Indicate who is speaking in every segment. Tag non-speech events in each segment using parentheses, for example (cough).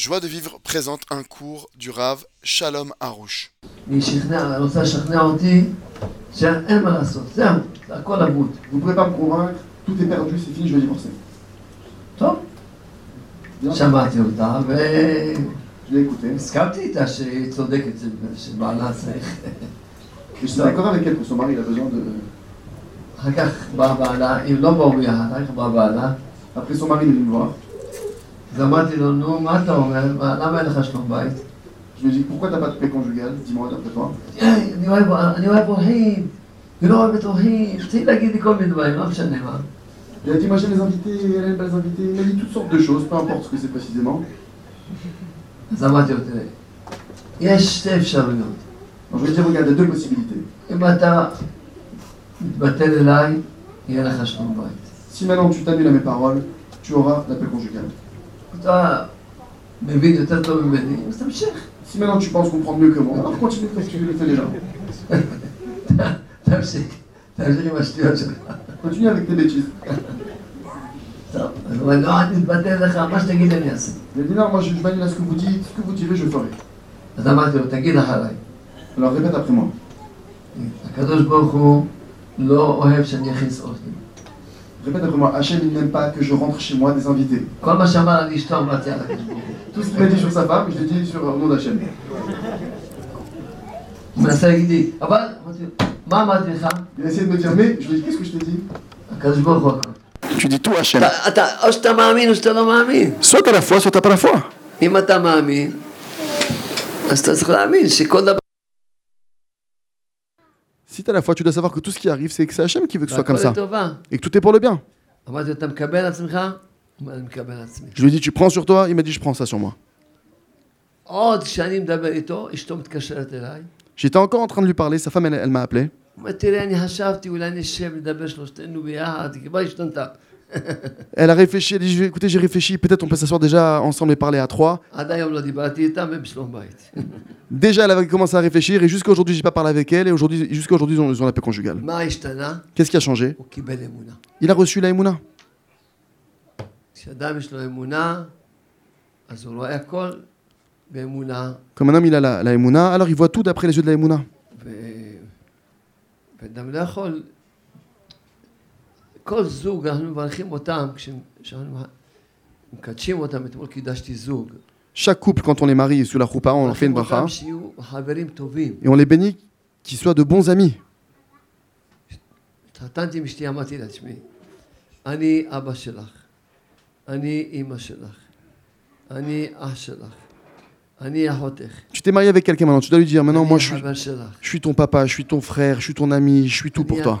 Speaker 1: Joie de vivre présente un cours du Rav Shalom Harouche.
Speaker 2: והיא שכנעה, רוצה לשכנע אותי שאין מה לעשות, זהו, זה הכל אבוד.
Speaker 3: Vous ne pouvez pas me convaincre, tout est perdu, c'est fini, je vais divorcer.
Speaker 2: טוב,
Speaker 3: Bien,
Speaker 2: שמעתי אותה
Speaker 3: je l'ai écouté.
Speaker 2: והסכמתי איתה שהיא צודקת, ש- שבעלה צריך...
Speaker 3: Et je suis d'accord avec elle que son mari il a besoin de.
Speaker 2: אחר כך בא בעלה, אם לא באו ביחד, אחר כך בא בעלה, אז אמרתי לו, נו, מה אתה אומר? מה- למה אין לך שלום בית?
Speaker 3: Je lui ai dit pourquoi t'as pas de paix conjugale Dis-moi d'après toi.
Speaker 2: "היי, אני אוהב- אני אוהב אורחים, היא לא אוהבת אורחים, צריך להגיד לי כל מיני דברים, לא משנה מה.
Speaker 3: Il a dit moi j'aime les invités, elle aime pas les invités. Il m'a dit toutes sortes de choses, peu importe ce que c'est précisément.
Speaker 2: אז אמרתי לו, תראה, יש שתי אפשרויות.
Speaker 3: Alors je lui ai dit regarde, il y a deux possibilités.
Speaker 2: אם אתה מתבטל אליי, יהיה לך שלום בית.
Speaker 3: Si maintenant tu t'annules à mes paroles, tu auras la paix conjugale.
Speaker 2: אתה מבין יותר טוב ממני, אז תמשיך.
Speaker 3: Si maintenant tu penses comprendre mieux que moi, alors continue comme tu le fais déjà. (laughs)
Speaker 2: תמשיך. תמשיך עם השטויות שלך.
Speaker 3: Continue avec tes bêtises.
Speaker 2: טוב, אז הוא אומר, לא, אני מתבטל לך, מה שתגיד אני אעשה.
Speaker 3: Il a dit non, moi je, je m'annule à ce que vous dites, ce que vous direz, je ferai.
Speaker 2: אז אמרתי לו, תגיד אחריי.
Speaker 3: Alors répète après moi.
Speaker 2: הקדוש ברוך הוא לא אוהב שאני אכניס אורחים.
Speaker 3: Répète après moi, Hachem, il n'aime pas que je rentre chez moi des invités. Tout ce qu'il m'a dit sur sa femme, je l'ai dit sur le nom d'Hachem. Il a essayé de me dire, mais je lui ai dit, qu'est-ce que je t'ai dit?
Speaker 1: Tu dis tout Hachem. Soit t'as la foi, soit t'as pas la foi si t'as la foi, tu dois savoir que tout ce qui arrive, c'est que c'est Hachem qui veut que ce soit comme ça. Et que tout est pour le bien. Je lui ai dit, tu prends sur toi Il m'a dit, je prends ça sur moi. J'étais encore en train de lui parler, sa femme, elle, elle m'a appelé elle a réfléchi, elle a dit écoutez, j'ai réfléchi, peut-être on peut s'asseoir déjà ensemble et parler à trois. déjà, elle avait commencé à réfléchir et jusqu'à aujourd'hui, j'ai pas parlé avec elle et aujourd'hui, jusqu'à aujourd'hui, ils, ont, la paix conjugale. Qu'est-ce qui a changé? Il a reçu la Emouna. Comme un homme, il a la, la alors il voit tout d'après les yeux de la Emouna.
Speaker 2: כל זוג, אנחנו מברכים אותם, כשאנחנו מקדשים אותם, אתמול קידשתי זוג.
Speaker 1: Chaque couple, quand on les marie sous la choupa, on leur fait une
Speaker 2: מברכים
Speaker 1: bracha
Speaker 2: אותם שיהיו חברים טובים.
Speaker 1: et on les bénit qu'ils soient de bons amis.
Speaker 2: התחתנתי עם אשתי, אמרתי לעצמי, אני אבא שלך, אני אימא שלך, אני אח שלך, אני אחותך,
Speaker 1: Tu t'es marié avec quelqu'un maintenant, tu dois lui dire maintenant, moi
Speaker 2: אני
Speaker 1: je suis,
Speaker 2: חבר שלך,
Speaker 1: je suis ton papa, je suis ton frère, je suis ton ami, je suis tout pour
Speaker 2: אני
Speaker 1: toi.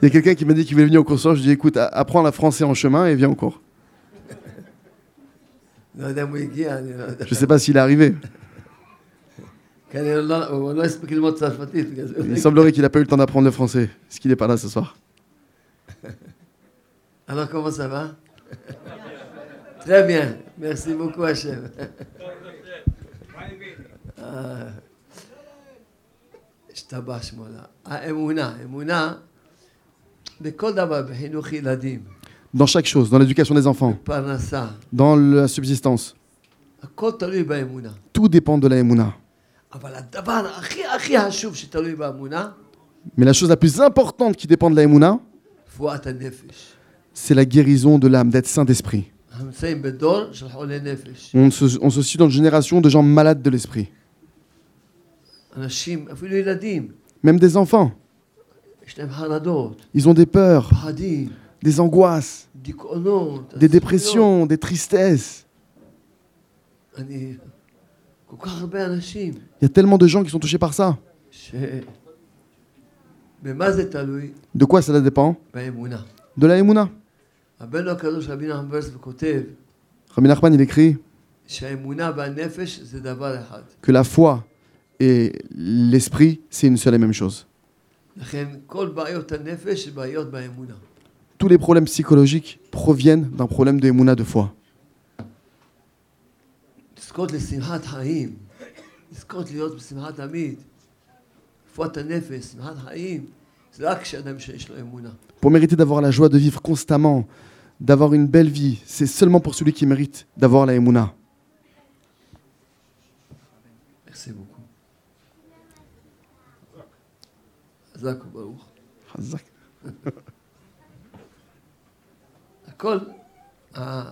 Speaker 1: Il y a quelqu'un qui m'a dit qu'il voulait venir au cours Je lui dis écoute, apprends le français en chemin et viens au cours. (laughs)
Speaker 2: Hein,
Speaker 1: Je ne sais pas s'il est arrivé.
Speaker 2: Oh,
Speaker 1: Il semblerait qu'il n'a pas eu le temps d'apprendre le français. Est-ce qu'il n'est pas là ce soir (laughs)
Speaker 2: Alors, comment ça va? (laughs) Très bien. Merci beaucoup, Hachem. Ah. Je moi, là. Ah, Emouna. Emouna,
Speaker 1: dans chaque chose, dans l'éducation des enfants, dans la subsistance. Tout dépend de la
Speaker 2: émouna.
Speaker 1: Mais la chose la plus importante qui dépend de la
Speaker 2: émouna,
Speaker 1: c'est la guérison de l'âme, d'être saint d'esprit. On se, on se situe dans une génération de gens malades de l'esprit. Même des enfants. Ils ont des peurs, des angoisses, des dépressions, des tristesses. Il y a tellement de gens qui sont touchés par ça. De quoi cela dépend? De la Emouna. Rabbi Nachman, il écrit que la foi et l'esprit, c'est une seule et même chose. Tous les problèmes psychologiques proviennent d'un problème de émouna de foi. Pour mériter d'avoir la joie de vivre constamment, d'avoir une belle vie, c'est seulement pour celui qui mérite d'avoir la émouna.
Speaker 2: חזק וברוך. (laughs) הכל, ה-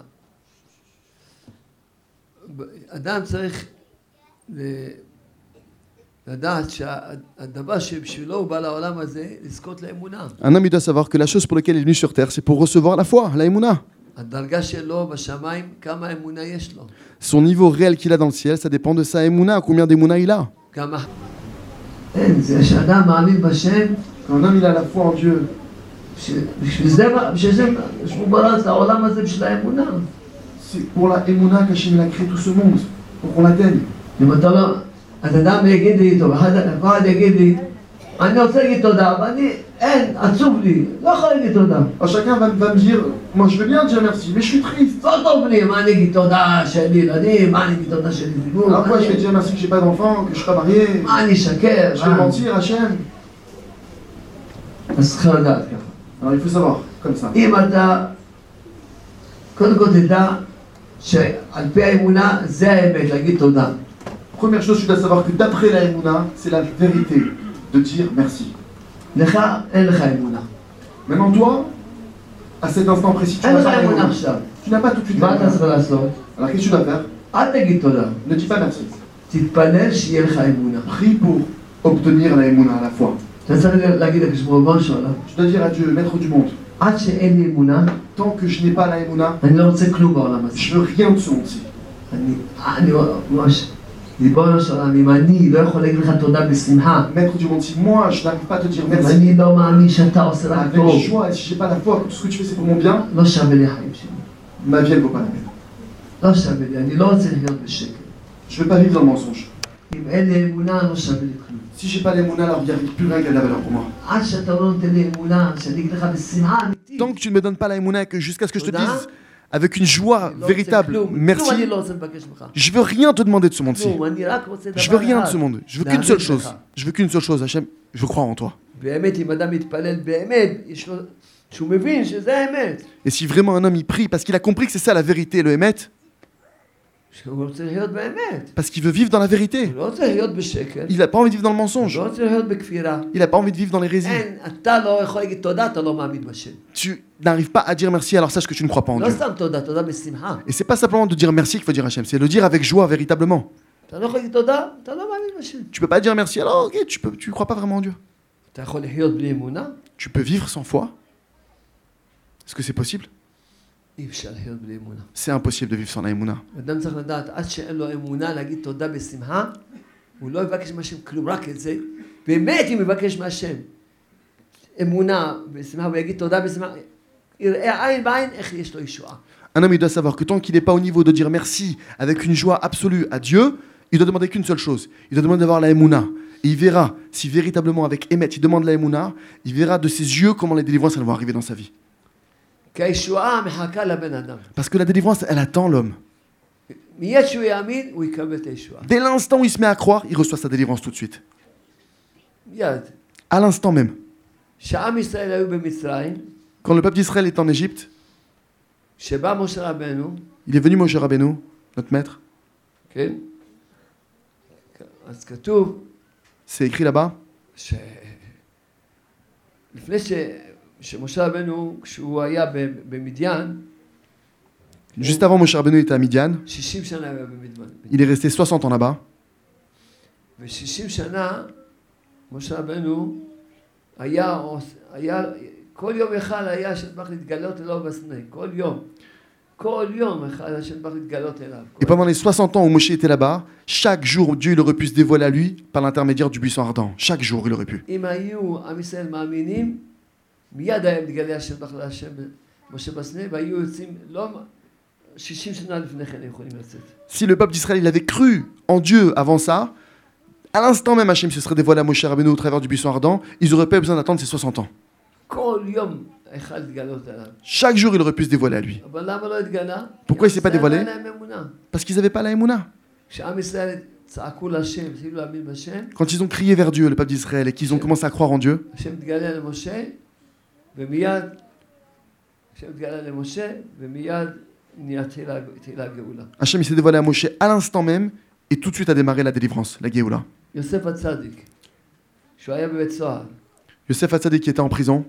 Speaker 2: ב- אדם צריך ל- לדעת שהדבר שבשבילו הוא בא לעולם הזה, לזכות לאמונה.
Speaker 1: Un homme, il doit savoir que la chose pour laquelle il est venu sur terre, c'est pour recevoir la foi, la émouna.
Speaker 2: הדרגה שלו בשמיים, כמה אמונה יש לו.
Speaker 1: Son niveau réel qu'il a dans le ciel, ça dépend de sa émouna, combien d'émouna il a.
Speaker 2: אין, זה שאדם מאמין בשם,
Speaker 3: Quand un homme il a la foi en Dieu,
Speaker 2: בשביל זה, בשביל זה, שהוא ברא את העולם הזה בשביל האמונה.
Speaker 3: c'est pour la Emouna qu'Hachem a créé tout ce monde, pour qu'on l'atteigne.
Speaker 2: אם אתה לא... אז אדם יגיד לי, טוב, אחד יגיד לי, אני רוצה להגיד תודה, ואני, אין, עצוב לי, לא יכול להגיד תודה.
Speaker 3: Alors chacun va, va me dire, moi je veux bien dire merci, mais je suis triste.
Speaker 2: לא טוב לי, מה אני אגיד תודה שאין לי ילדים, מה אני אגיד תודה שאין לי זיווג,
Speaker 3: Alors quoi,
Speaker 2: מה
Speaker 3: je vais
Speaker 2: אני-
Speaker 3: dire merci que j'ai pas d'enfant, que je serai marié,
Speaker 2: מה אני אשקר,
Speaker 3: je vais
Speaker 2: מה-
Speaker 3: mentir Hachem.
Speaker 2: אז צריך לדעת ככה.
Speaker 3: Alors il faut savoir, comme ça.
Speaker 2: אם אתה, קודם כל תדע שעל פי האמונה זה האמת, להגיד תודה.
Speaker 3: Première chose, tu dois savoir que d'après la Emouna, c'est la vérité de dire merci.
Speaker 2: לך, אין לך אמונה.
Speaker 3: Maintenant toi, à cet instant précis, tu n'as pas, tu n'as pas tout de suite. Alors qu'est-ce que tu dois faire Ne dis pas merci. Prie pour obtenir la
Speaker 2: émouna à la fois.
Speaker 3: Tu dois dire à Dieu, maître du monde. Tant que je n'ai pas la
Speaker 2: émouna,
Speaker 3: je ne veux rien de ce monde-ci. Maître du monde, si moi je n'arrive pas à te dire merci, avec joie, et si je n'ai pas la foi, tout ce que tu fais c'est pour mon bien, ma vie elle vaut pas la
Speaker 2: peine.
Speaker 3: Je ne veux pas vivre dans le mensonge. Si j'ai pas l'émouna, alors il n'y a plus rien qui a de la valeur pour moi.
Speaker 1: Tant que tu ne me donnes pas l'émouna, jusqu'à ce que je te dise avec une joie véritable. Merci. Je veux rien te demander de ce monde-ci. Je veux rien de ce monde. Je veux qu'une seule chose. Je veux qu'une seule chose, Hachem. Je veux croire en toi. Et si vraiment un homme il prie parce qu'il a compris que c'est ça la vérité, le Hémet, parce qu'il veut vivre dans la vérité. Il n'a pas envie de vivre dans le mensonge. Il n'a pas envie de vivre dans l'hérésie. Tu n'arrives pas à dire merci, alors sache que tu ne crois pas en Dieu. Et c'est pas simplement de dire merci qu'il faut dire Hachem, c'est le dire avec joie véritablement. Tu ne peux pas dire merci, alors ok, tu ne tu crois pas vraiment en Dieu. Tu peux vivre sans foi? Est-ce que c'est possible? C'est impossible de vivre sans la
Speaker 2: Emouna.
Speaker 1: Un homme, il doit savoir que tant qu'il n'est pas au niveau de dire merci avec une joie absolue à Dieu, il doit demander qu'une seule chose. Il doit demander d'avoir la Emouna. Et il verra si véritablement avec Emmet, il demande la Emouna, il verra de ses yeux comment les délivrances vont arriver dans sa vie. Parce que la délivrance, elle attend l'homme. Dès l'instant où il se met à croire, il reçoit sa délivrance tout de suite. À l'instant même. Quand le peuple d'Israël est en Égypte, il est venu Moshe Rabbeinu, notre maître. C'est écrit là-bas.
Speaker 2: ש... לפני ש... שמשה רבנו, כשהוא היה ב- במדיין,
Speaker 1: Juste avant Moshe Rabbeinu était à Midian,
Speaker 2: 60 שנה היה במדיין.
Speaker 1: il est resté 60 ans là-bas.
Speaker 2: ו-60 שנה, משה רבנו היה, עוש- היה, כל יום אחד היה שנדבך להתגלות אליו בסנה, כל יום. כל יום אחד השנדבך להתגלות אליו.
Speaker 1: Et pendant les 60 ans où Moshe était là-bas, chaque jour, Dieu il aurait pu se dévoiler à lui par l'intermédiaire du buisson ardent. Chaque jour, il aurait pu.
Speaker 2: מיד היה מתגלה השנדבך להשם משה בסנה, והיו יוצאים, לא... 60 שנה לפני כן היו יכולים לצאת.
Speaker 1: Si le peuple d'Israël il avait cru en Dieu avant ça, À l'instant même, Hachem se serait dévoilé à Moshe Rabbeinu au travers du buisson ardent, ils auraient pas eu besoin d'attendre ses 60 ans.
Speaker 2: כל יום אחד להתגלות עליו.
Speaker 1: Chaque jour, il aurait pu se dévoiler à lui.
Speaker 2: אבל למה לא התגלה?
Speaker 1: Pourquoi il s'est pas
Speaker 2: כי
Speaker 1: dévoilé?
Speaker 2: היה להם אמונה.
Speaker 1: Parce qu'ils n'avaient pas la Emouna.
Speaker 2: כשעם ישראל צעקו להשם, התחילו להאמין בשם,
Speaker 1: Quand ils ont crié vers Dieu, le peuple d'Israël, et qu'ils ont commencé à croire en Dieu,
Speaker 2: השם התגלה למשה, ומיד, השם התגלה למשה, ומיד נהיה תהילה תהילה הגאולה.
Speaker 1: Hachem il s'est dévoilé à Moshe à l'instant même, et tout de suite a démarré la délivrance, la Géoula.
Speaker 2: יוסף הצדיק, שהוא היה בבית סוהר,
Speaker 1: Yosef Hatzadik qui était en prison,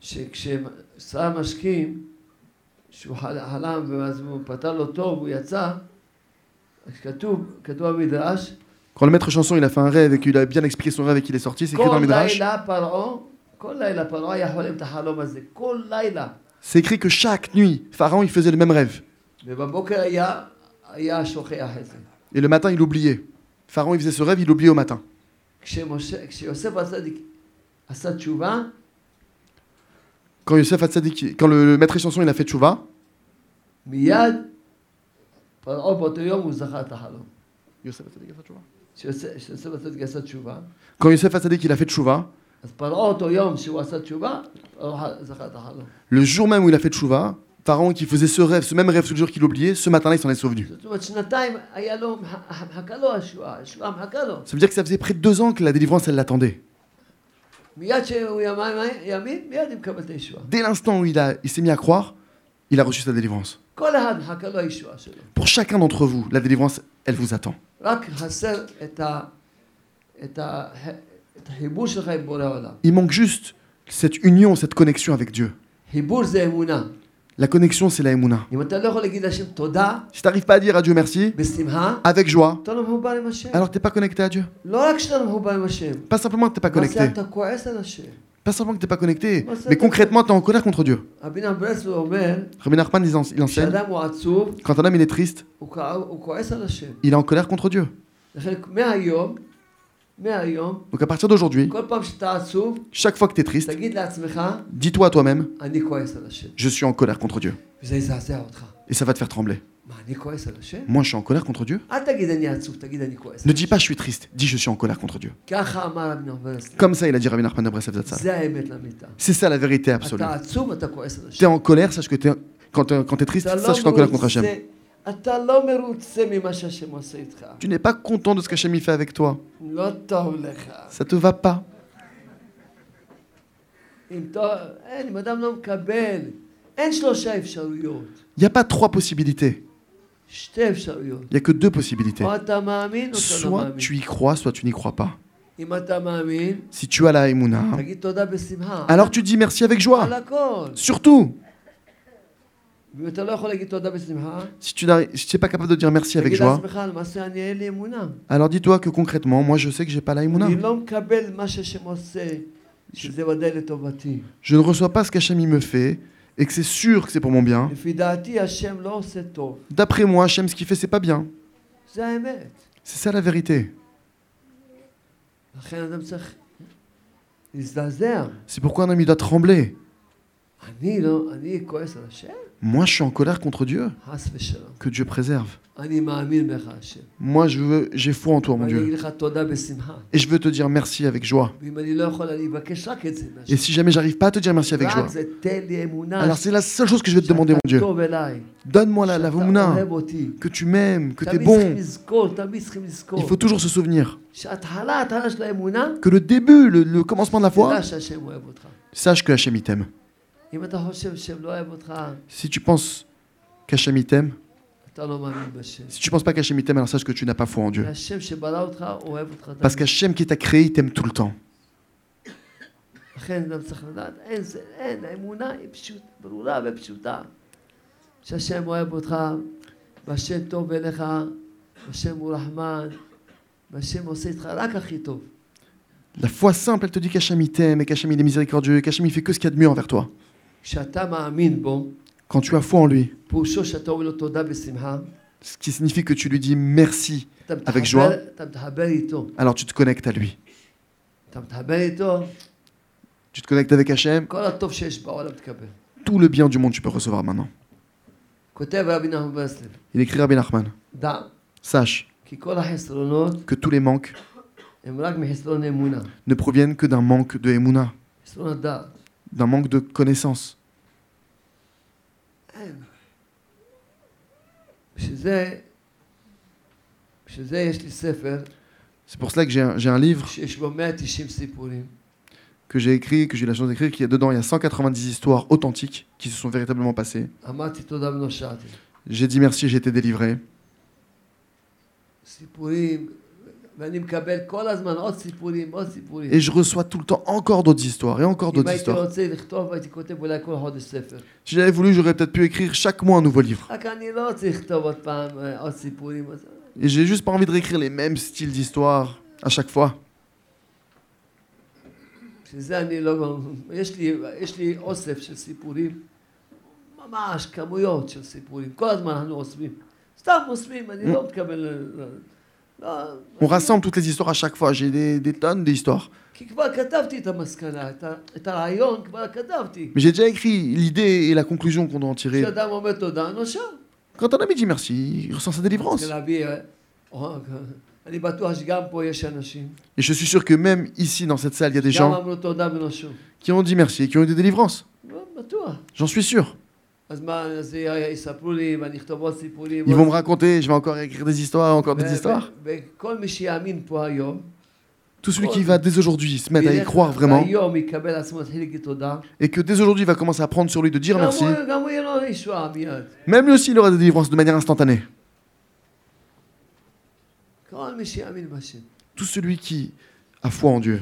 Speaker 2: שכששר המשקים, שהוא חל- חלם ואז הוא פתר לו טוב, הוא יצא, אז כתוב, כתוב במדרש,
Speaker 1: quand le maître chanson il a fait un rêve et qu'il a bien expliqué son rêve et qu'il est sorti, c'est écrit dans
Speaker 2: כל
Speaker 1: le Midrash. C'est écrit que chaque nuit, Pharaon, il faisait le même rêve. Et le matin, il oubliait. Pharaon, il faisait ce rêve, il oubliait au matin. Quand Yosef le, maître chanson il a fait tchouva, quand Yosef a fait tchouva, le jour même où il a fait Tchouva, Pharaon qui faisait ce rêve, ce même rêve ce jour qu'il oubliait, ce matin-là, il s'en est
Speaker 2: sauvé.
Speaker 1: Ça veut dire que ça faisait près de deux ans que la délivrance, elle l'attendait. Dès l'instant où il, il s'est mis à croire, il a reçu sa délivrance. Pour chacun d'entre vous, la délivrance, elle vous attend. Il manque juste cette union, cette connexion avec Dieu. La connexion, c'est la
Speaker 2: émouna.
Speaker 1: Si tu n'arrives pas à dire à Dieu merci, avec joie, alors tu n'es pas connecté à Dieu. Pas simplement que tu n'es
Speaker 2: pas
Speaker 1: connecté. Pas simplement que tu n'es pas connecté, mais concrètement, tu es en colère contre Dieu. Rabbi Nachman, il enseigne quand un homme il est triste, il est en colère contre Dieu. Donc à partir d'aujourd'hui, chaque fois que tu
Speaker 2: es triste,
Speaker 1: dis-toi à toi-même, je suis en colère contre Dieu. Et ça va te faire trembler. Moi, je suis en colère contre Dieu. Ne dis pas je suis triste, dis je suis en colère contre Dieu. Comme ça, il a dit Rabbi Nachman C'est ça la vérité absolue. Tu
Speaker 2: es
Speaker 1: en colère, sache que quand tu es triste, sache que tu es en colère contre Hachem. Tu n'es pas content de ce qu'Hachem fait avec toi. Ça ne te va pas. Il n'y a pas trois possibilités. Il n'y a que deux possibilités. Soit tu y crois, soit tu n'y crois pas. Si tu as la Emouna, alors tu dis merci avec joie. Surtout. Si tu n'es si pas capable de dire merci avec joie, alors dis-toi que concrètement, moi je sais que j'ai pas
Speaker 2: l'aïmouna. Je,
Speaker 1: je ne reçois pas ce qu'Hachem me fait et que c'est sûr que c'est pour mon bien. D'après moi, Hachem, ce qu'il fait, c'est pas bien. C'est ça la vérité. C'est pourquoi un ami doit trembler. Moi, je suis en colère contre Dieu. Que Dieu préserve. Moi, je veux, j'ai foi en toi, mon Dieu. Et je veux te dire merci avec joie. Et si jamais j'arrive pas à te dire merci avec joie, alors c'est la seule chose que je vais te demander, mon Dieu. Donne-moi la, la que tu m'aimes, que tu es bon. Il faut toujours se souvenir que le début, le, commencement de la foi, sache que Hachem t'aime. Si tu penses qu'Hachem t'aime, si tu ne penses pas qu'Hachem t'aime, alors sache que tu n'as pas foi en Dieu. Parce qu'Hachem qui t'a créé, il t'aime tout le temps. La foi simple, elle te dit qu'Hachem t'aime et qu'Hachem est miséricordieux et qu'Hachem il fait que ce qu'il y a de mieux envers toi quand tu as foi en lui, ce qui signifie que tu lui dis merci avec joie, alors tu te connectes à lui. Tu te connectes avec Hachem? Tout le bien du monde tu peux recevoir maintenant. Il écrit Rabbi Nachman. Sache que tous les manques ne proviennent que d'un manque de Emouna d'un manque de connaissance. C'est pour cela que j'ai un, livre que j'ai écrit, que j'ai eu la chance d'écrire, qui est dedans, il y a 190 histoires authentiques qui se sont véritablement passées. J'ai dit merci, j'ai été délivré. Et je reçois tout le temps encore d'autres histoires et encore
Speaker 2: אם
Speaker 1: d'autres
Speaker 2: הייתי
Speaker 1: histoires.
Speaker 2: רוצה לכתוב, הייתי כותב אולי כל חודש ספר.
Speaker 1: Si j'avais voulu, j'aurais peut-être pu écrire chaque mois un nouveau livre.
Speaker 2: רק אני לא רוצה לכתוב עוד פעם אה, עוד סיפורים. אז-
Speaker 1: Et j'ai juste pas envie de réécrire les mêmes styles d'histoire à chaque fois.
Speaker 2: בשביל זה אני לא... יש לי, יש לי אוסף של סיפורים, ממש כמויות של סיפורים. כל הזמן אנחנו אוספים. סתם אוספים, אני לא מתכוון ל... ל- לא...
Speaker 1: on rassemble toutes les histoires à chaque fois. J'ai des, tonnes d'histoires. Mais j'ai déjà écrit l'idée et la conclusion qu'on doit en tirer. Quand un ami dit merci, il ressent sa délivrance. Et je suis sûr que même ici, dans cette salle, il y a des gens qui ont dit merci et qui ont eu des délivrances. J'en suis sûr. Ils vont me raconter, je vais encore écrire des histoires, encore des histoires. Tout celui qui va dès aujourd'hui se mettre à y croire vraiment et que dès aujourd'hui il va commencer à prendre sur lui de dire merci, même lui aussi il aura des délivrances de manière instantanée. Tout celui qui a foi en Dieu.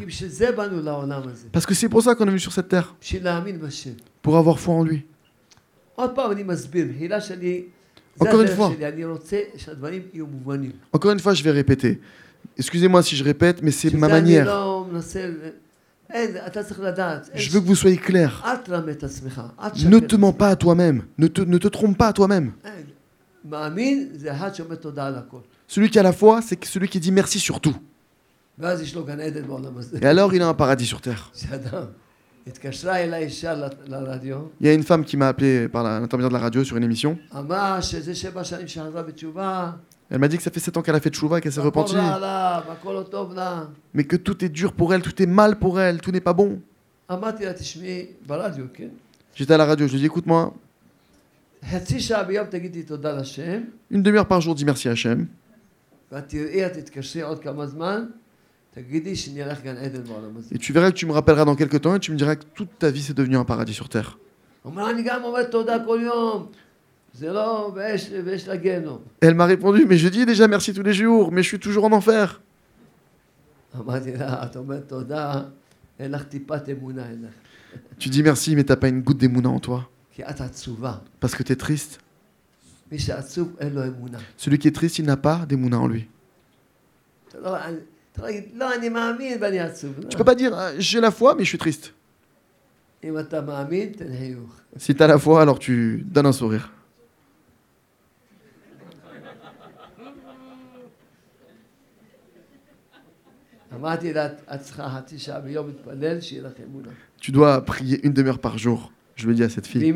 Speaker 1: Parce que c'est pour ça qu'on est venu sur cette terre. Pour avoir foi en lui.
Speaker 2: עוד פעם אני מסביר, מחילה שלי, זה
Speaker 1: Encore une
Speaker 2: הדרך
Speaker 1: fois.
Speaker 2: שלי, אני רוצה שהדברים יהיו מובנים.
Speaker 1: Encore une fois, je vais répéter. Excusez-moi si je répète, mais c'est
Speaker 2: בשביל
Speaker 1: ma
Speaker 2: זה אני
Speaker 1: manière.
Speaker 2: לא מנסה... אין, אתה צריך לדעת. אין
Speaker 1: Je veux que vous soyez clair.
Speaker 2: אל תרמה את עצמך, אל
Speaker 1: Ne
Speaker 2: תשקר.
Speaker 1: te mens pas à toi-même. Ne te, ne te trompe pas à toi-même.
Speaker 2: אין. מאמין זה אחד שאומר תודה על הכל.
Speaker 1: Celui qui a la foi, c'est celui qui dit merci sur tout.
Speaker 2: ואז יש לו גן עדן בעולם הזה.
Speaker 1: Et alors, il a un paradis sur terre. (laughs) Il y a une femme qui m'a appelé par l'intermédiaire de la radio sur une émission. Elle m'a dit que ça fait 7 ans qu'elle a fait tchouva, qu'elle s'est repentie. Mais que tout est dur pour elle, tout est mal pour elle, tout n'est pas bon. J'étais à la radio, je lui ai dit écoute-moi. Une demi-heure par jour, dis merci à Hachem. Et tu verras que tu me rappelleras dans quelques temps et tu me diras que toute ta vie c'est devenu un paradis sur terre. Elle m'a répondu, mais je dis déjà merci tous les jours, mais je suis toujours en enfer. Tu dis merci, mais t'as pas une goutte d'émouna en toi. Parce que
Speaker 2: tu es triste.
Speaker 1: Celui qui est triste, il n'a pas d'émouna en lui.
Speaker 2: אתה לא, אני- אתה לא להגיד, לא, אני מאמין ואני עצוב. לא.
Speaker 1: Tu peux pas dire Ah, j'ai la foi mais je suis triste.
Speaker 2: אם אתה מאמין, תן חיוך.
Speaker 1: Si t'as la foi, alors tu donnes un sourire.
Speaker 2: אמרתי לה, "את- את צריכה חצי שעה ביום להתפלל, שיהיה לך אמונה.
Speaker 1: Tu dois prier une demi-heure par jour. je lui dis à cette fille,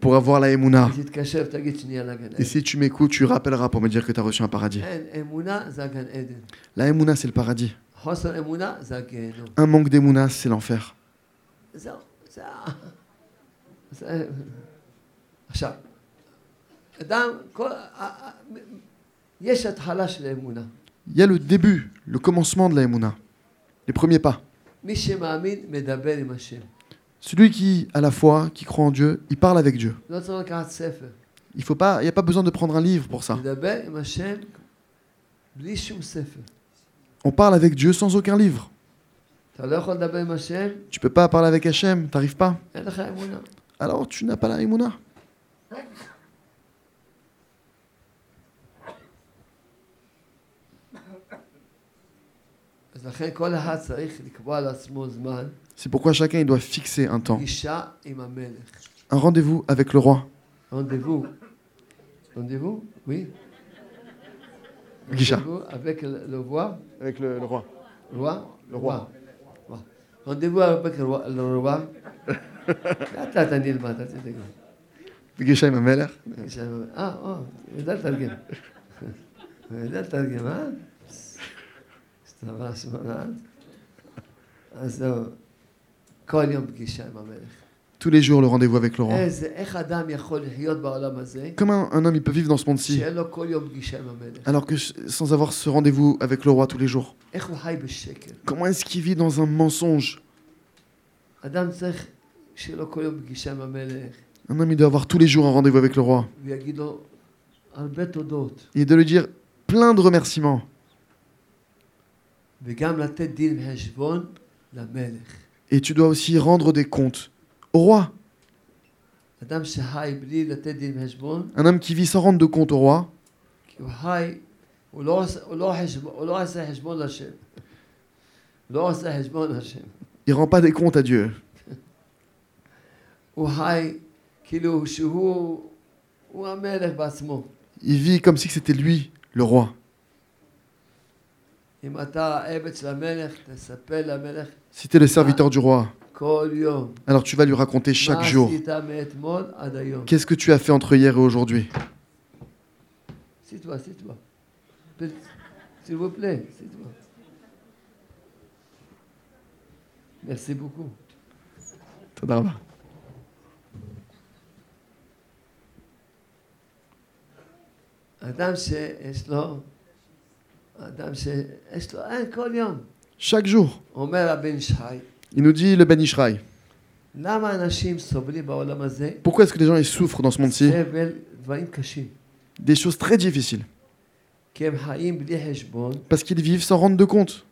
Speaker 1: pour avoir la
Speaker 2: Emouna,
Speaker 1: et si tu m'écoutes, tu rappelleras pour me dire que tu as reçu un paradis. La Emouna, c'est le paradis. Un manque d'Emouna, c'est l'enfer. Il y a le début, le commencement de la Emouna, les premiers pas.
Speaker 2: מי שמאמין מדבר עם השם.
Speaker 1: Celui qui a la foi, qui croit en Dieu, il parle avec Dieu.
Speaker 2: לא צריך לקחת ספר.
Speaker 1: Il faut pas, il n'y a pas besoin de prendre un livre pour ça.
Speaker 2: לדבר עם השם בלי שום ספר.
Speaker 1: On parle avec Dieu sans aucun livre.
Speaker 2: אתה לא יכול לדבר עם השם,
Speaker 1: Tu peux pas parler avec Hachem, t'arrives pas.
Speaker 2: אין לך אמונה.
Speaker 1: Alors tu n'as pas la émouna. (laughs)
Speaker 2: אז לכן כל אחד צריך לקבוע לעצמו זמן
Speaker 1: C'est pourquoi chacun il doit fixer un temps,
Speaker 2: פגישה עם המלך.
Speaker 1: un rendez-vous avec le roi.
Speaker 2: רנדבו. רנדבו? Oui.
Speaker 1: פגישה.
Speaker 2: Rendez-vous avec le, le roi.
Speaker 1: Avec le, roi.
Speaker 2: roi?
Speaker 1: Le roi.
Speaker 2: roi. רנדבו avec le roi. le roi. לאט לאט אני אלמד, אל תדאגו.
Speaker 1: פגישה עם המלך.
Speaker 2: פגישה עם- אה, או, יודע לתרגם. יודע לתרגם, אה? סתבר שמונה. אז זהו,
Speaker 1: tous les jours, le rendez-vous avec
Speaker 2: Laurent.
Speaker 1: Comment un, homme peut vivre dans ce monde-ci? alors que sans avoir ce rendez-vous avec le roi tous les jours. Comment est-ce qu'il vit dans un mensonge? un homme, il doit avoir tous les jours un rendez-vous avec le roi. Il doit lui dire plein de remerciements. Et tu dois aussi rendre des comptes au roi. Un homme qui vit sans rendre de compte au roi. Il ne rend pas des comptes à Dieu. Il vit comme si c'était lui, le roi. Si tu es le serviteur du roi, alors tu vas lui raconter chaque jour. Qu'est-ce que tu as fait entre hier et aujourd'hui?
Speaker 2: Toi, toi S'il vous plaît, toi Merci beaucoup. Adam, c'est
Speaker 1: chaque jour, il nous dit le Ben Ishraï. Pourquoi est-ce que les gens ils souffrent dans ce monde-ci? Des choses très difficiles. Parce qu'ils vivent sans rendre de compte.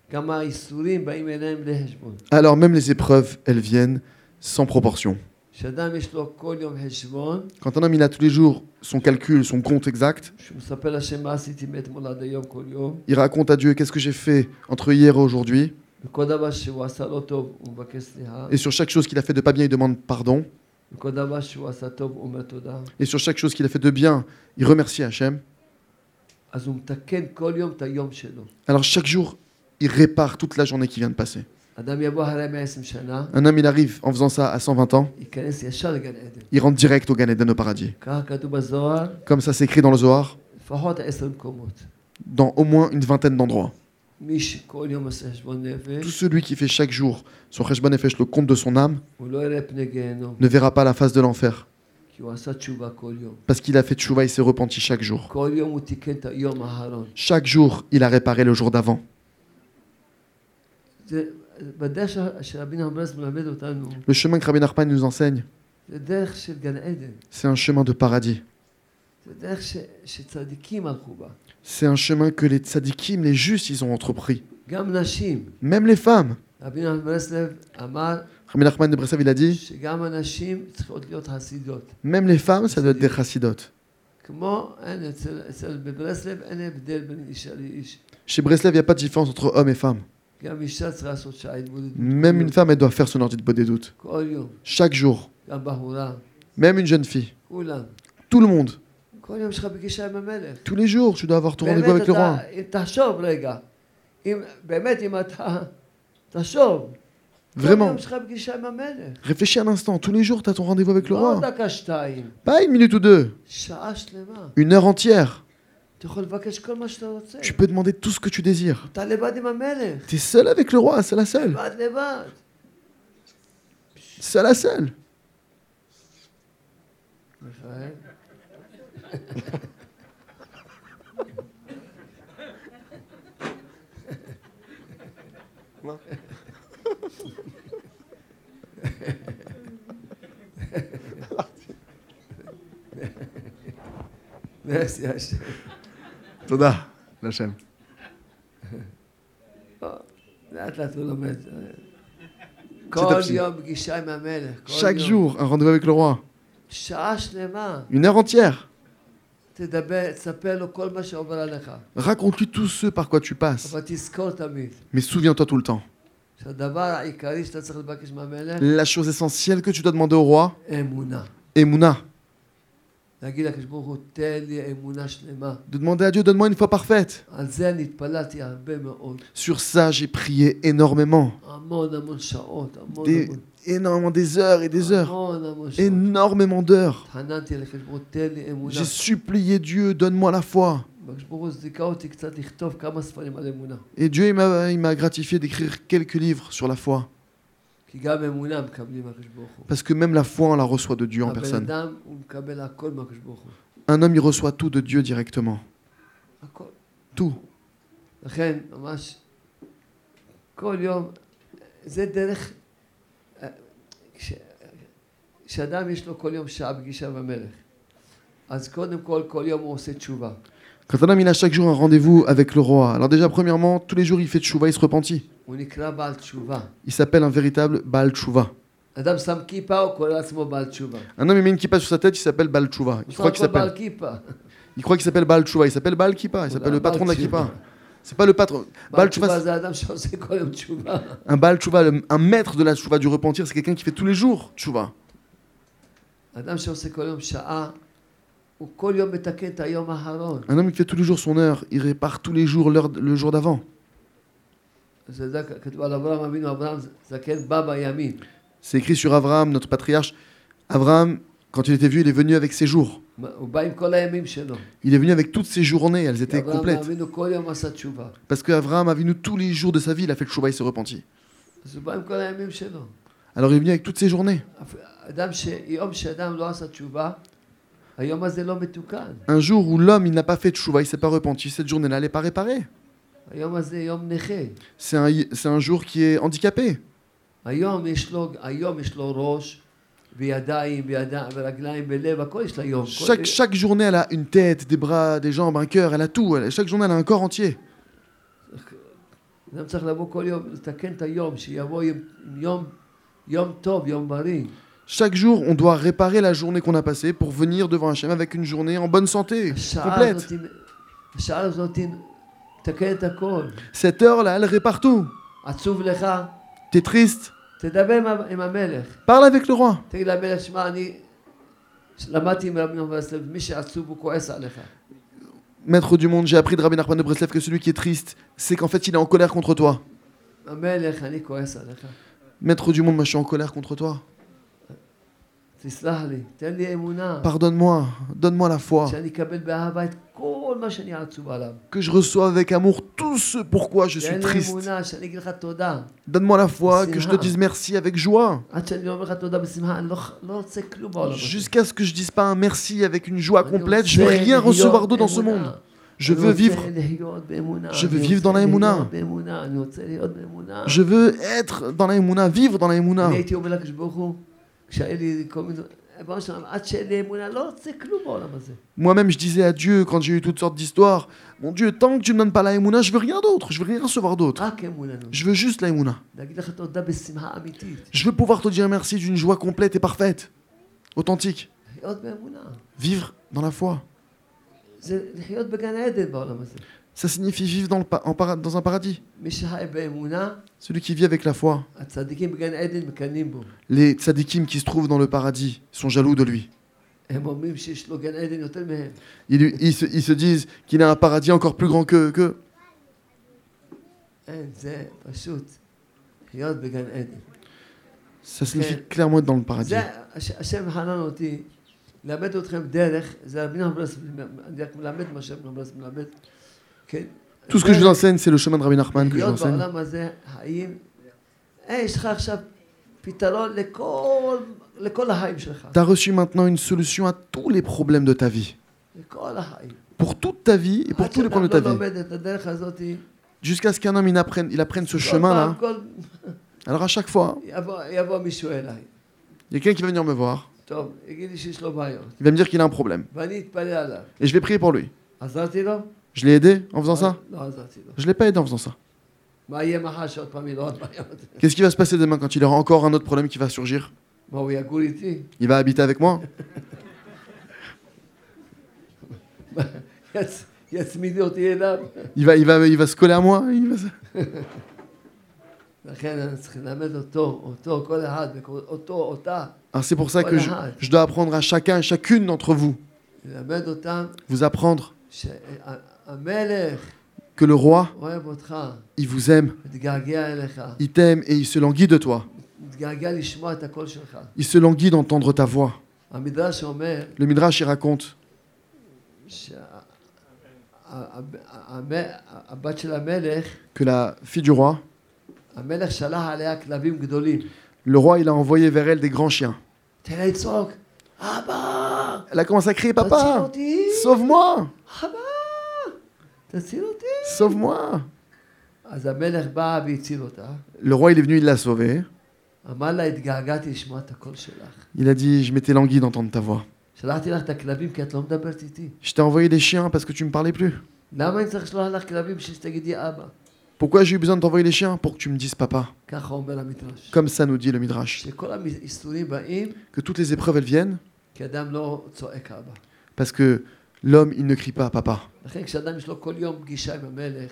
Speaker 1: Alors même les épreuves, elles viennent sans proportion. Quand un homme il a tous les jours son calcul, son compte exact, il raconte à Dieu qu'est-ce que j'ai fait entre hier et aujourd'hui. Et sur chaque chose qu'il a fait de pas bien, il demande pardon. Et sur chaque chose qu'il a fait de bien, il remercie Hachem. Alors chaque jour, il répare toute la journée qui vient de passer. Un homme, il arrive en faisant ça à 120 ans. Il rentre direct au Gan Eden, au paradis. Comme ça, c'est écrit dans le Zohar. Dans au moins une vingtaine d'endroits. Tout celui qui fait chaque jour son Kheshban Nefesh, le compte de son âme, ne verra pas la face de l'enfer. Parce qu'il a fait tchouva, il s'est repenti chaque jour. Chaque jour, il a réparé le jour d'avant. Le chemin que Rabbi Nachman nous enseigne, c'est un chemin de paradis. C'est un chemin que les tzadikim, les justes, ils ont entrepris. Même les femmes. Rabbi Nachman de Breslev, il a dit Même les femmes, ça doit être des
Speaker 2: chassidotes.
Speaker 1: Chez Breslev, il n'y a pas de différence entre hommes et femmes. Même une femme, elle doit faire son ordi de bas des doutes. Chaque jour. Même une jeune fille. Tout le monde. Tous les jours, tu dois avoir ton rendez-vous avec le roi. Vraiment. Réfléchis un instant. Tous les jours, tu as ton rendez-vous avec le roi. Pas une minute ou deux. Une heure entière. Tu peux demander tout ce que tu désires. Tu es seul avec le roi,
Speaker 2: c'est la
Speaker 1: seule. C'est la
Speaker 2: seule. Merci
Speaker 1: תודה, להשם.
Speaker 2: לאט לאט הוא לומד. כל
Speaker 1: הפסיק.
Speaker 2: יום פגישה עם המלך. כל
Speaker 1: Chaque
Speaker 2: יום.
Speaker 1: jour, un rendez-vous avec le roi.
Speaker 2: שעה שלמה.
Speaker 1: Une heure entière.
Speaker 2: תדבר, תספר לו כל מה שעובר עליך.
Speaker 1: Raconte-lui tout ce par quoi tu passes.
Speaker 2: אבל תזכור תמיד.
Speaker 1: Mais souviens-toi tout le temps.
Speaker 2: שהדבר העיקרי שאתה צריך לבקש מהמלך,
Speaker 1: La chose essentielle que tu dois demander au roi,
Speaker 2: אמונה.
Speaker 1: Emouna. de demander à Dieu, donne-moi une foi parfaite. Sur ça, j'ai prié énormément. Énormément des heures et des heures. Énormément d'heures. J'ai supplié Dieu, donne-moi la foi. Et Dieu, m'a gratifié d'écrire quelques livres sur la foi. Parce que même la foi, on la reçoit de Dieu en personne. Un homme, il reçoit tout de Dieu directement. Tout. Quand un homme il a chaque jour un rendez-vous avec le roi, alors déjà premièrement, tous les jours il fait tchouva, il se repentit. Il s'appelle un véritable Baal
Speaker 2: Tshuva.
Speaker 1: Un homme, il met une kippa sur sa tête, il s'appelle Baal Tshuva. Il croit qu'il s'appelle. Il croit qu'il s'appelle Baal Tshuva. Il s'appelle Baal Kippa. Il s'appelle le patron de la kippa. C'est pas le patron. Un Baal Tshuva, un maître de la Tshuva du repentir, c'est quelqu'un qui fait tous les jours
Speaker 2: Tshuva.
Speaker 1: Un homme qui fait tous les jours son heure, il répare tous les jours le jour d'avant. C'est écrit sur Abraham, notre patriarche. Abraham, quand il était vieux, il est venu avec ses jours. Il est venu avec toutes ses journées, elles étaient complètes. Parce qu'Abraham a venu tous les jours de sa vie, il a fait le chouba, il s'est repenti. Alors il est venu avec toutes ses journées. Un jour où l'homme il n'a pas fait de chouva, il ne s'est pas repenti, cette journée-là, elle n'est pas réparée. C'est un, un, jour qui est handicapé. Chaque, chaque journée, elle a une tête, des bras, des jambes, un cœur, elle a tout. Chaque journée, elle a un corps entier. Chaque jour, on doit réparer la journée qu'on a passée pour venir devant Hachem avec une journée en bonne santé, complète. Cette heure-là, elle
Speaker 2: est partout.
Speaker 1: T'es triste? Parle avec le roi. Maître du monde, j'ai appris de Rabbi Nachman de Breslev que celui qui est triste, c'est qu'en fait il est en colère contre toi. Maître du monde, moi je suis en colère contre toi. Pardonne-moi, donne-moi la foi. Que je reçois avec amour tout ce pourquoi je suis triste. Donne-moi la foi, que je te dise merci avec joie. Jusqu'à ce que je dise pas un merci avec une joie complète, je ne veux rien recevoir d'autre dans ce monde. Je veux vivre. Je veux vivre dans
Speaker 2: la Emouna.
Speaker 1: Je veux être dans la Emouna, vivre dans la Emouna.
Speaker 2: אני הייתי אומר לקדוש ברוך הוא, כשהיה לי כל מיני... ריבונו שלום, עד שאין לי אמונה, לא רוצה כלום בעולם הזה.
Speaker 1: Moi-même, je disais à Dieu, quand j'ai eu toutes sortes d'histoires, mon Dieu, tant que tu ne me donnes pas la Emouna, je veux rien d'autre, je veux rien recevoir d'autre.
Speaker 2: רק אמונה. נו.
Speaker 1: Je veux juste la Emouna.
Speaker 2: להגיד לך תודה בשמחה אמיתית.
Speaker 1: Je veux pouvoir te dire merci d'une joie complète et parfaite, authentique.
Speaker 2: לחיות באמונה.
Speaker 1: Vivre dans la foi. ça signifie vivre dans, un paradis. Celui qui vit avec la foi. Les tzadikim qui se trouvent dans le paradis sont jaloux de lui. Ils, se, disent qu'il a un paradis encore plus grand que. Ça signifie clairement être dans le paradis. Tout ce que je vous enseigne, c'est le chemin de Rabbi Nachman que je vous enseigne. Tu as reçu maintenant une solution à tous les problèmes de ta vie. Pour toute ta vie et pour tous les problèmes de ta vie. Jusqu'à ce qu'un homme il apprenne, apprenne ce chemin-là. Alors à chaque fois,
Speaker 2: hein.
Speaker 1: il y a quelqu'un qui va venir me voir. Il va me dire qu'il a un problème. Et je vais prier pour lui. Je l'ai aidé en faisant ça Je ne l'ai pas aidé en faisant ça. Qu'est-ce qui va se passer demain quand il y aura encore un autre problème qui va surgir? Il va habiter avec moi? (laughs) Il va, il, va, il va se coller à moi. Il (laughs) ah, c'est pour ça que je, je, dois apprendre à chacun et chacune d'entre vous. Vous apprendre que le roi, il vous aime, il t'aime et il se languit de toi. Il se languit d'entendre ta voix. Le Midrash il raconte que la fille du roi, le roi il a envoyé vers elle des grands chiens. Elle a commencé à crier Papa, sauve-moi!
Speaker 2: תציל אותי.
Speaker 1: sauve-moi.
Speaker 2: אז המלך בא והציל אותה.
Speaker 1: Le roi, il est venu, il l'a sauvée.
Speaker 2: אמר לה, התגעגעתי לשמוע את הקול שלך.
Speaker 1: Il a dit Je m'étais langui d'entendre ta voix.
Speaker 2: שלחתי לך את הכלבים כי את לא מדברת איתי.
Speaker 1: Je t'ai envoyé des chiens parce que tu me parlais plus.
Speaker 2: למה אני צריך לשלוח לך כלבים בשביל שתגידי אבא?
Speaker 1: Pourquoi j'ai eu besoin de t'envoyer les chiens Pour que tu me dises papa.
Speaker 2: ככה אומר המדרש.
Speaker 1: Comme ça nous dit le Midrash.
Speaker 2: שכל האיסורים באים
Speaker 1: Que toutes les épreuves, elles viennent
Speaker 2: כי אדם לא צועק אבא.
Speaker 1: parce que L'homme, il ne crie pas, papa.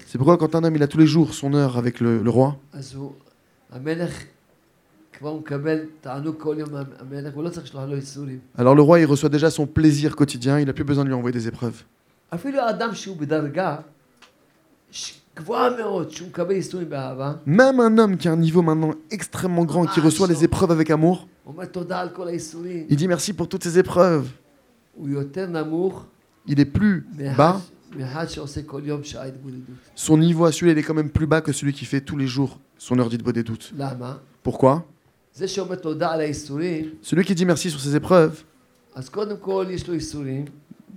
Speaker 1: C'est pourquoi quand un homme, il a tous les jours son heure avec le, roi, alors le roi, il reçoit déjà son plaisir quotidien, il n'a plus besoin de lui envoyer des épreuves. Même un homme qui a un niveau maintenant extrêmement grand, qui reçoit les épreuves avec amour, il dit merci pour toutes ces épreuves il est plus bas. Son niveau à celui, il est quand même plus bas que celui qui fait tous les jours son heure dite
Speaker 2: doute.
Speaker 1: Pourquoi? Celui qui dit merci sur ses épreuves,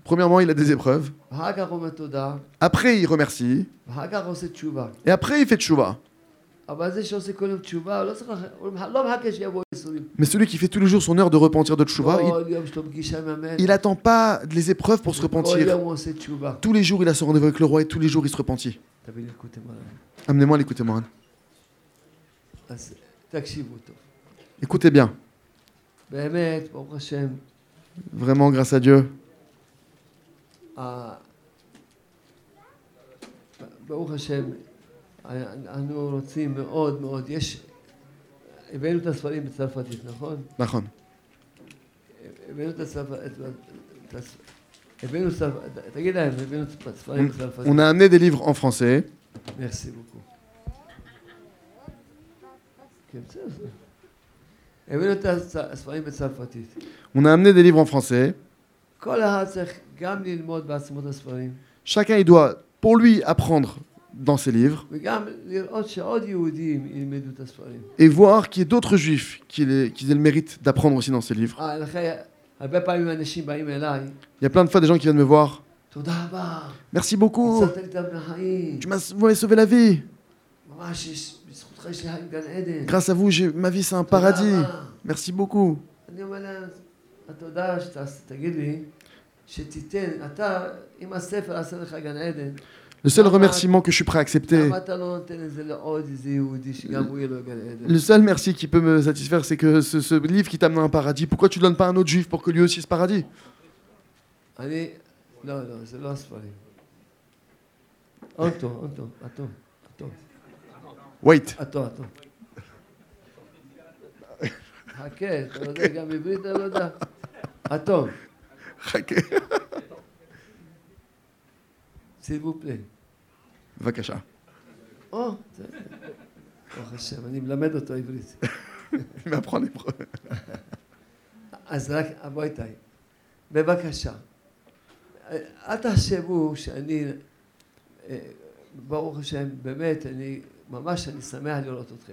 Speaker 1: premièrement, il a des épreuves. Après, il remercie. Et après, il fait tchouva. Mais celui qui fait tous les jours son heure de repentir de tshuva, il n'attend pas les épreuves pour se repentir. Tous les jours, il a son rendez-vous avec le roi et tous les jours, il se repentit. Amenez-moi
Speaker 2: l'écouter, Moran.
Speaker 1: Écoutez bien. Vraiment, grâce à Dieu.
Speaker 2: Baruch Hashem, אנו רוצים מאוד מאוד, יש, הבאנו את הספרים בצרפתית, נכון?
Speaker 1: Nachon.
Speaker 2: הבאנו את הצרפתית, את הס- הבאנו צרפ- תגיד להם, הבאנו את הספרים בצרפתית.
Speaker 1: On a amené des livres en français.
Speaker 2: Merci beaucoup. כן, בסדר. הבאנו את הצ- הספרים בצרפתית.
Speaker 1: On a amené des livres en français.
Speaker 2: כל אחד צריך גם ללמוד בעצמו את הספרים,
Speaker 1: Chacun, il doit, pour lui, apprendre dans ses livres et voir qu'il y ait d'autres juifs qui, les, aient le mérite d'apprendre aussi dans ses livres. Il y a plein de fois des gens qui viennent me voir. Merci beaucoup. Tu m'as sauvé la vie. Grâce à vous, ma vie c'est un paradis. Merci beaucoup.
Speaker 2: אני אומר להם, התודה שתגיד לי, שתיתן, אתה, אם הספר עשה לך גן עדן,
Speaker 1: Le seul
Speaker 2: Ah,
Speaker 1: remerciement que je suis prêt à accepter,
Speaker 2: למה אתה לא נותן את זה לעוד איזה יהודי שגם הוא יהיה לו גן עדן?
Speaker 1: le seul merci qui peut me satisfaire, c'est que ce, ce livre qui t'amène à un paradis, pourquoi tu ne donnes pas à un autre juif pour que lui aussi ait ce paradis
Speaker 2: אני, לא, לא, זה לא הספרים. אוטו, אוטו, אטו, אטו,
Speaker 1: Wait.
Speaker 2: אטו, אטו. חכה, אתה לא יודע גם עברית, אתה לא יודע. אטו, סיבוב פליי.
Speaker 1: Vakasha.
Speaker 2: או, זה... ברוך השם, אני מלמד אותו עברית.
Speaker 1: Il m'apprend l'hébreu.
Speaker 2: אז רק, בוא איתי. בבקשה. אל תחשבו שאני, אה, ברוך השם, באמת, אני, ממש אני שמח לראות אתכם.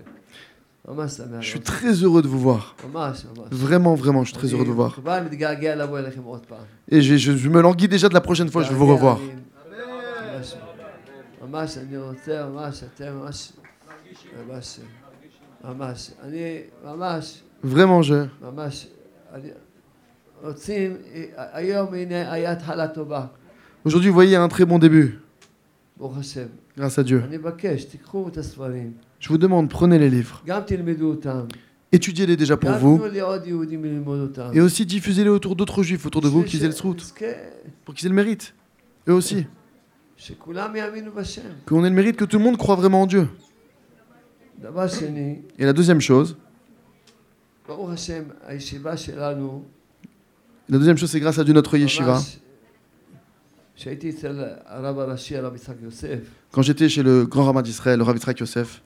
Speaker 2: ממש שמח
Speaker 1: Je suis
Speaker 2: לראות
Speaker 1: très heureux de vous voir.
Speaker 2: אתכם. ממש, ממש.
Speaker 1: Vraiment, vraiment, je suis très heureux de vous voir.
Speaker 2: כבר מתגעגע לבוא אליכם עוד פעם.
Speaker 1: Et je, je- je me languis déjà de la prochaine fois, je vais vous
Speaker 2: מתגעגע,
Speaker 1: revoir.
Speaker 2: אני- ממש, ממש, אני רוצה, ממש, אתם ממש, ממש, ממש, אני ממש,
Speaker 1: Vraiment, je.
Speaker 2: ממש, אני- רוצים, היום הנה היה התחלה טובה,
Speaker 1: Aujourd'hui, vous voyez, il y a un très bon début,
Speaker 2: ברוך השם.
Speaker 1: grâce à Dieu.
Speaker 2: אני מבקש, תיקחו את הספרים,
Speaker 1: Je vous demande, prenez les livres.
Speaker 2: גם תלמדו אותם,
Speaker 1: Étudiez-les déjà pour
Speaker 2: גם
Speaker 1: vous.
Speaker 2: תנו לי עוד יהודים ללמוד אותם.
Speaker 1: Et aussi diffusez-les autour d'autres juifs autour de vous, qu'ils aient le srout,
Speaker 2: שנזכה,
Speaker 1: pour qu'ils aient le mérite. Eux aussi. Qu'on ait le mérite que tout le monde croit vraiment en Dieu. Et la deuxième chose, la deuxième chose, c'est grâce à Dieu notre yeshiva. Quand j'étais chez le grand rabbin d'Israël, le Rav Yitzhak Yosef,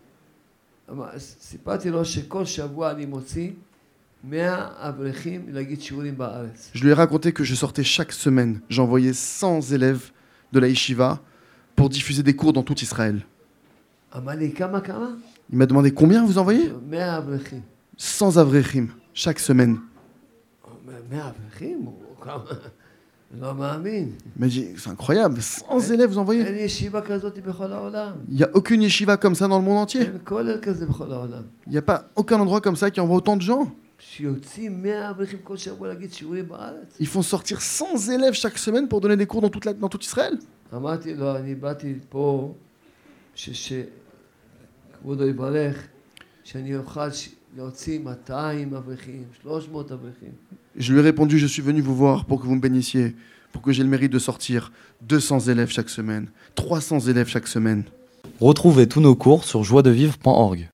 Speaker 1: je lui ai raconté que je sortais chaque semaine, j'envoyais 100 élèves de la yeshiva pour diffuser des cours dans tout Israël. Il m'a demandé combien vous envoyez?
Speaker 2: 100
Speaker 1: avrechim chaque semaine. Mais c'est incroyable, 100 élèves vous envoyez? Il n'y a aucune yeshiva comme ça dans le monde entier. Il n'y a pas aucun endroit comme ça qui envoie autant de gens. Ils font sortir 100 élèves chaque semaine pour donner des cours dans toute, Israël. Je lui ai répondu, je suis venu vous voir pour que vous me bénissiez, pour que j'ai le mérite de sortir 200 élèves chaque semaine, 300 élèves chaque semaine.
Speaker 4: Retrouvez tous nos cours sur joiedevivre.org.